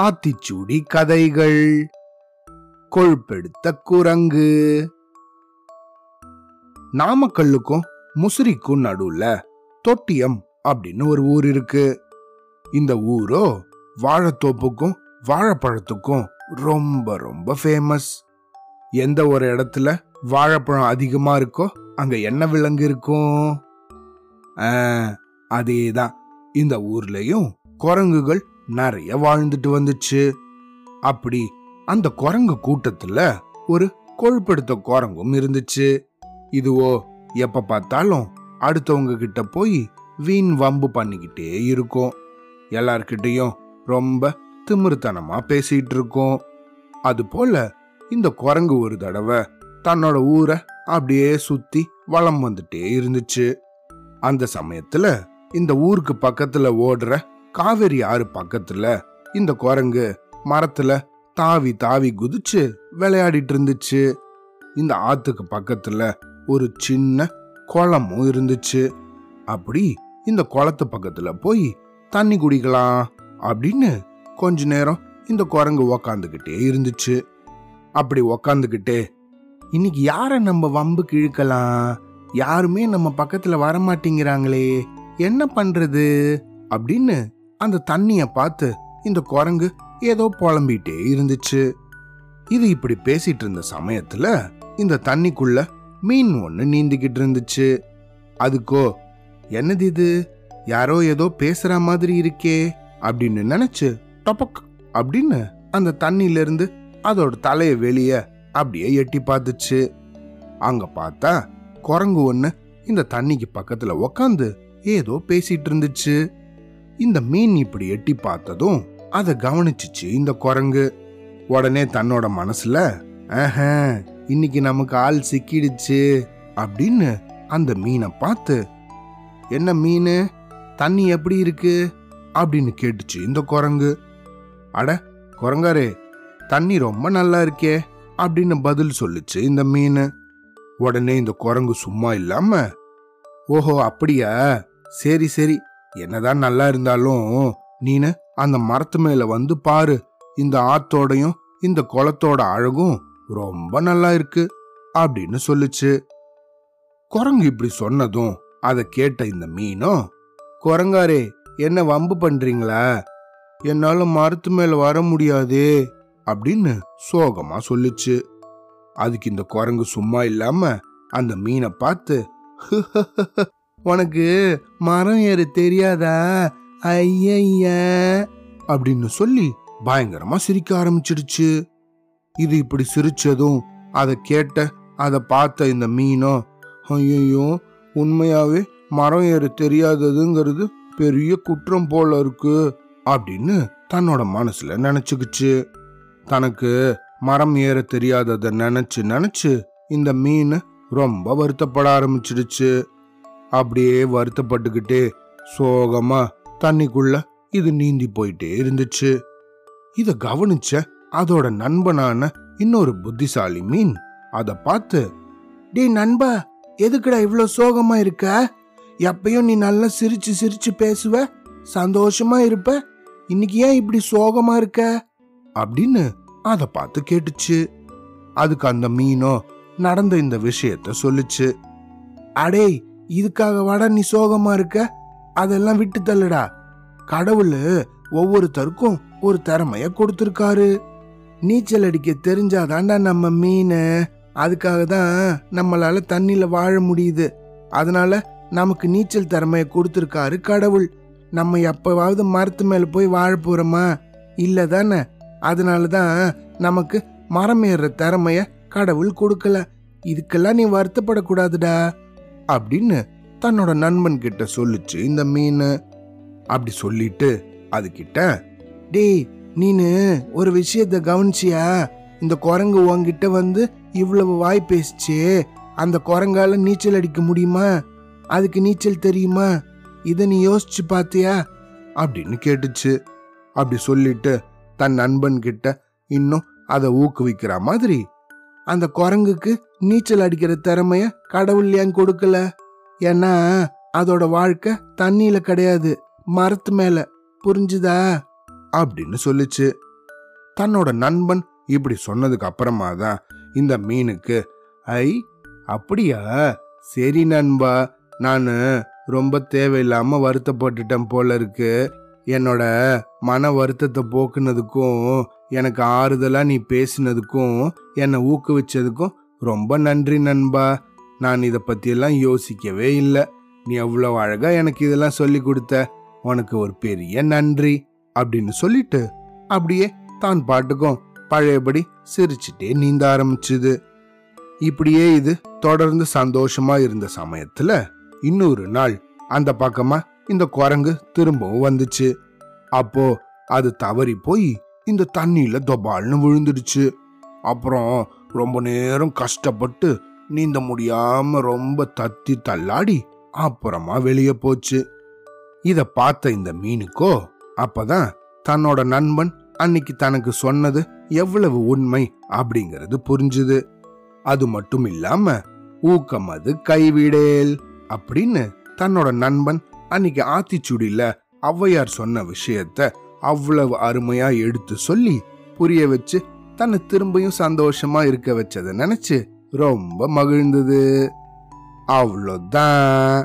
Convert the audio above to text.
ஆத்திச்சூடி கதைகள். கொழுப்பெடுத்த குரங்கு. நாமக்கல்லுக்கும் முசிறிக்கும் நடுவுல தொட்டியம் அப்படின்னு ஒரு ஊர் இருக்கு. இந்த ஊரோ வாழைத்தோப்புக்கும் வாழைப்பழத்துக்கும் ரொம்ப ரொம்ப ஃபேமஸ் எந்த ஒரு இடத்துல வாழைப்பழம் அதிகமா இருக்கோ அங்க என்ன விலங்கு இருக்கும்? அதே தான் இந்த ஊர்லயும் குரங்குகள் நிறைய வாழ்ந்துட்டு வந்துச்சு. அப்படி அந்த குரங்கு கூட்டத்துல ஒரு கொழுப்படுத்த குரங்கும் இருந்துச்சு. இதுவோ எப்ப பார்த்தாலும் அடுத்தவங்க கிட்ட போய் வீண் வம்பு பண்ணிக்கிட்டே இருக்கும். எல்லார்கிட்டையும் ரொம்ப திமிருத்தனமா பேசிட்டு இருக்கும். அது போல இந்த குரங்கு ஒரு தடவை தன்னோட ஊரை அப்படியே சுத்தி வளம் வந்துட்டே இருந்துச்சு. அந்த சமயத்துல இந்த ஊருக்கு பக்கத்துல ஓடுற காவேரி ஆறு பக்கத்துல இந்த குரங்கு மரத்துல தாவி தாவி குதிச்சு விளையாடிட்டு இருந்துச்சு. இந்த ஆத்துக்கு பக்கத்துல ஒரு சின்ன குளமும் இருந்துச்சு. அப்படி இந்த குளத்து பக்கத்துல போய் தண்ணி குடிக்கலாம் அப்படின்னு கொஞ்ச நேரம் இந்த குரங்கு உக்காந்துக்கிட்டே இருந்துச்சு. அப்படி உக்காந்துக்கிட்டே இன்னைக்கு யாரை நம்ம வம்புக்கு இழுக்கலாம் யாருமே நம்ம பக்கத்துல வர மாட்டேங்கிறாங்களே என்ன பண்றது? அப்படின்னு அந்த தண்ணிய பார்த்து இந்த குரங்கு ஏதோ புலம்பிட்டே இருந்துச்சு. இது இப்படி பேசிட்டு இருந்த சமயத்துல இந்த தண்ணிக்குள்ள மீன் ஒண்ணு நீந்திக்கிட்டு இருந்துச்சு. அதுக்கோ என்னது இது? யாரோ ஏதோ பேசுற மாதிரி இருக்கே அப்படின்னு நினைச்சு டொபக் அப்படின்னு அந்த தண்ணியில இருந்து அதோட தலைய வெளிய அப்படியே எட்டி பார்த்துச்சு. அங்க பார்த்தா குரங்கு ஒண்ணு இந்த தண்ணிக்கு பக்கத்துல உக்காந்து ஏதோ பேசிட்டு இருந்துச்சு இந்த மீன் இப்படி எட்டி பார்த்ததும் அதை கவனிச்சுச்சு இந்த குரங்கு. உடனே தன்னோட மனசுல ஆஹ இன்னைக்கு நமக்கு ஆள் சிக்கிடுச்சு அப்படின்னு அந்த மீனை பார்த்து என்ன மீன்? தண்ணி எப்படி இருக்கு? அப்படின்னு கேட்டுச்சு இந்த குரங்கு. அட குரங்காரே தண்ணி ரொம்ப நல்லா இருக்கே அப்படின்னு பதில் சொல்லுச்சு இந்த மீன். உடனே இந்த குரங்கு சும்மா இல்லாம ஓஹோ அப்படியா? சரி சரி. என்னதான் நல்லா இருந்தாலும் நீனு அந்த மரத்து மேல வந்து பாரு. இந்த ஆத்தோடையும் இந்த குளத்தோட அழகும் ரொம்ப நல்லா இருக்கு அப்படின்னு சொல்லுச்சு. குரங்கு இப்படி சொன்னதும் அதை கேட்ட இந்த மீனும் குரங்காரே என்ன வம்பு பண்றீங்களா? என்னால மரத்து மேல வர முடியாதே அப்படின்னு சோகமா சொல்லுச்சு. அதுக்கு இந்த குரங்கு சும்மா இல்லாம அந்த மீனை பார்த்து உனக்கு மரம் ஏற தெரியாதா? ஐய அப்படின்னு சொல்லி பயங்கரமா சிரிக்க ஆரம்பிச்சிடுச்சு. இது இப்படி சிரிச்சதும் அதை கேட்ட அதை பார்த்த இந்த மீனும் ஐயோ உண்மையாவே மரம் ஏற தெரியாததுங்கிறது பெரிய குற்றம் போல இருக்கு அப்படின்னு தன்னோட மனசுல நினைச்சுக்கிச்சு. தனக்கு மரம் ஏற தெரியாததை நினைச்சு நினைச்சு இந்த மீன் ரொம்ப வருத்தப்பட ஆரம்பிச்சிடுச்சு. அப்படியே வருத்தப்பட்டுக்கிட்டே சோகமா தண்ணிக்குள்ள இது நீந்தி போயிட்டே இருந்துச்சு. இத கவனிச்ச அதோட நண்பனான இன்னொரு புத்திசாலி மீன் அத பார்த்து டே நண்பா எதுக்குடா இவ்வளோ சோகமா இருக்க? எப்பயும் நீ நல்லா சிரிச்சு சிரிச்சு பேசுவ? சந்தோஷமா இருப்ப? இன்னைக்கு ஏன் இப்படி சோகமா இருக்க? அப்படின்னு அத பார்த்து கேட்டுச்சு. அதுக்கு அந்த மீனோ நடந்த இந்த விஷயத்த சொல்லுச்சு. அடேய் இதுக்காக வாடா நீ சோகமா இருக்க? அதெல்லாம் விட்டு தள்ளுடா. கடவுள் ஒவ்வொருத்தருக்கும் ஒரு திறமைய கொடுத்துருக்காரு. நீச்சல் அடிக்க தெரிஞ்சாதாண்டா நம்ம மீன். அதுக்காக தான் நம்மளால தண்ணியில வாழ முடியுது. அதனால நமக்கு நீச்சல் திறமைய கொடுத்துருக்காரு கடவுள். நம்ம எப்பவாவது மரத்து மேல போய் வாழ போறோமா? இல்ல தானே? அதனால தான் நமக்கு மரம் ஏறுற திறமைய கடவுள் கொடுக்கல. இதுக்கெல்லாம் நீ வருத்தப்படக்கூடாதுடா. அப்படின்னு தன்னோட நண்பன் கிட்ட சொல்லுச்சு இந்த மீன். அப்படி சொல்லிட்டு அதுகிட்ட டேய் நீனு ஒரு விஷயத்த கவனிச்சியா? இந்த குரங்கு உங்ககிட்ட வந்து இவ்வளவு வாய் பேசிச்சே அந்த குரங்கால நீச்சல் அடிக்க முடியுமா? அதுக்கு நீச்சல் தெரியுமா? இதை நீ யோசிச்சு பாத்தியா? அப்படின்னு கேட்டுச்சு. அப்படி சொல்லிட்டு தன் நண்பன் கிட்ட இன்னும் அதை ஊக்குவிக்கிற மாதிரி அந்த குரங்குக்கு நீச்சல் அடிக்கிற திறமைய கடவுள் ஏன் கொடுக்கல? ஏன்னா அதோட வாழ்க்கை தண்ணியில கிடையாது மரத்து மேல. புரிஞ்சுதா? அப்படின்னு சொல்லுச்சு. தன்னோட நண்பன் இப்படி சொன்னதுக்கு அப்புறமா தான் இந்த மீனுக்கு ஐ அப்படியா? சரி நண்பா நான் ரொம்ப தேவையில்லாம வருத்தப்பட்டுட்டேன் போல இருக்கு. என்னோட மன வருத்தத்தை போக்குனதுக்கும் எனக்கு ஆறுதலா நீ பேசினதுக்கும் என்னை ஊக்குவிச்சதுக்கும் ரொம்ப நன்றி நண்பா. நான் இதை பற்றியெல்லாம் யோசிக்கவே இல்லை. நீ அவ்வளோ அழகா எனக்கு இதெல்லாம் சொல்லி கொடுத்த. உனக்கு ஒரு பெரிய நன்றி. அப்படின்னு சொல்லிட்டு அப்படியே தான் பாட்டுக்கும் பழையபடி சிரிச்சிட்டே நீந்த ஆரம்பிச்சுது. இப்படியே இது தொடர்ந்து சந்தோஷமா இருந்த சமயத்துல இன்னொரு நாள் அந்த பக்கமா இந்த குரங்கு திரும்பவும் வந்துச்சு. அப்போ அது தவறி போய் இந்த தண்ணியில தொபால்னு விழுந்துடுச்சு. அப்புறம் ரொம்ப நேரம் கஷ்டப்பட்டு நீந்த முடியாம ரொம்ப தத்தி தள்ளாடி அப்புறமா வெளியே போச்சு. இத பார்த்த இந்த மீனுக்கோ அப்பதான் தன்னோட நண்பன் அன்னைக்கு தனக்கு சொன்னது எவ்வளவு உண்மை அப்படிங்கிறது புரிஞ்சுது. அது மட்டும் இல்லாம ஊக்கம் அது கைவிடேல் அப்படின்னு தன்னோட நண்பன் அன்னைக்கு ஆத்திச்சுடியில ஔவையார் சொன்ன விஷயத்த அவ்வளவு அருமையா எடுத்து சொல்லி புரிய வச்சு தன்னை திரும்பியும் சந்தோஷமா இருக்க வச்சதை நினைச்சு ரொம்ப மகிழ்ந்தது. அவ்வளோதான்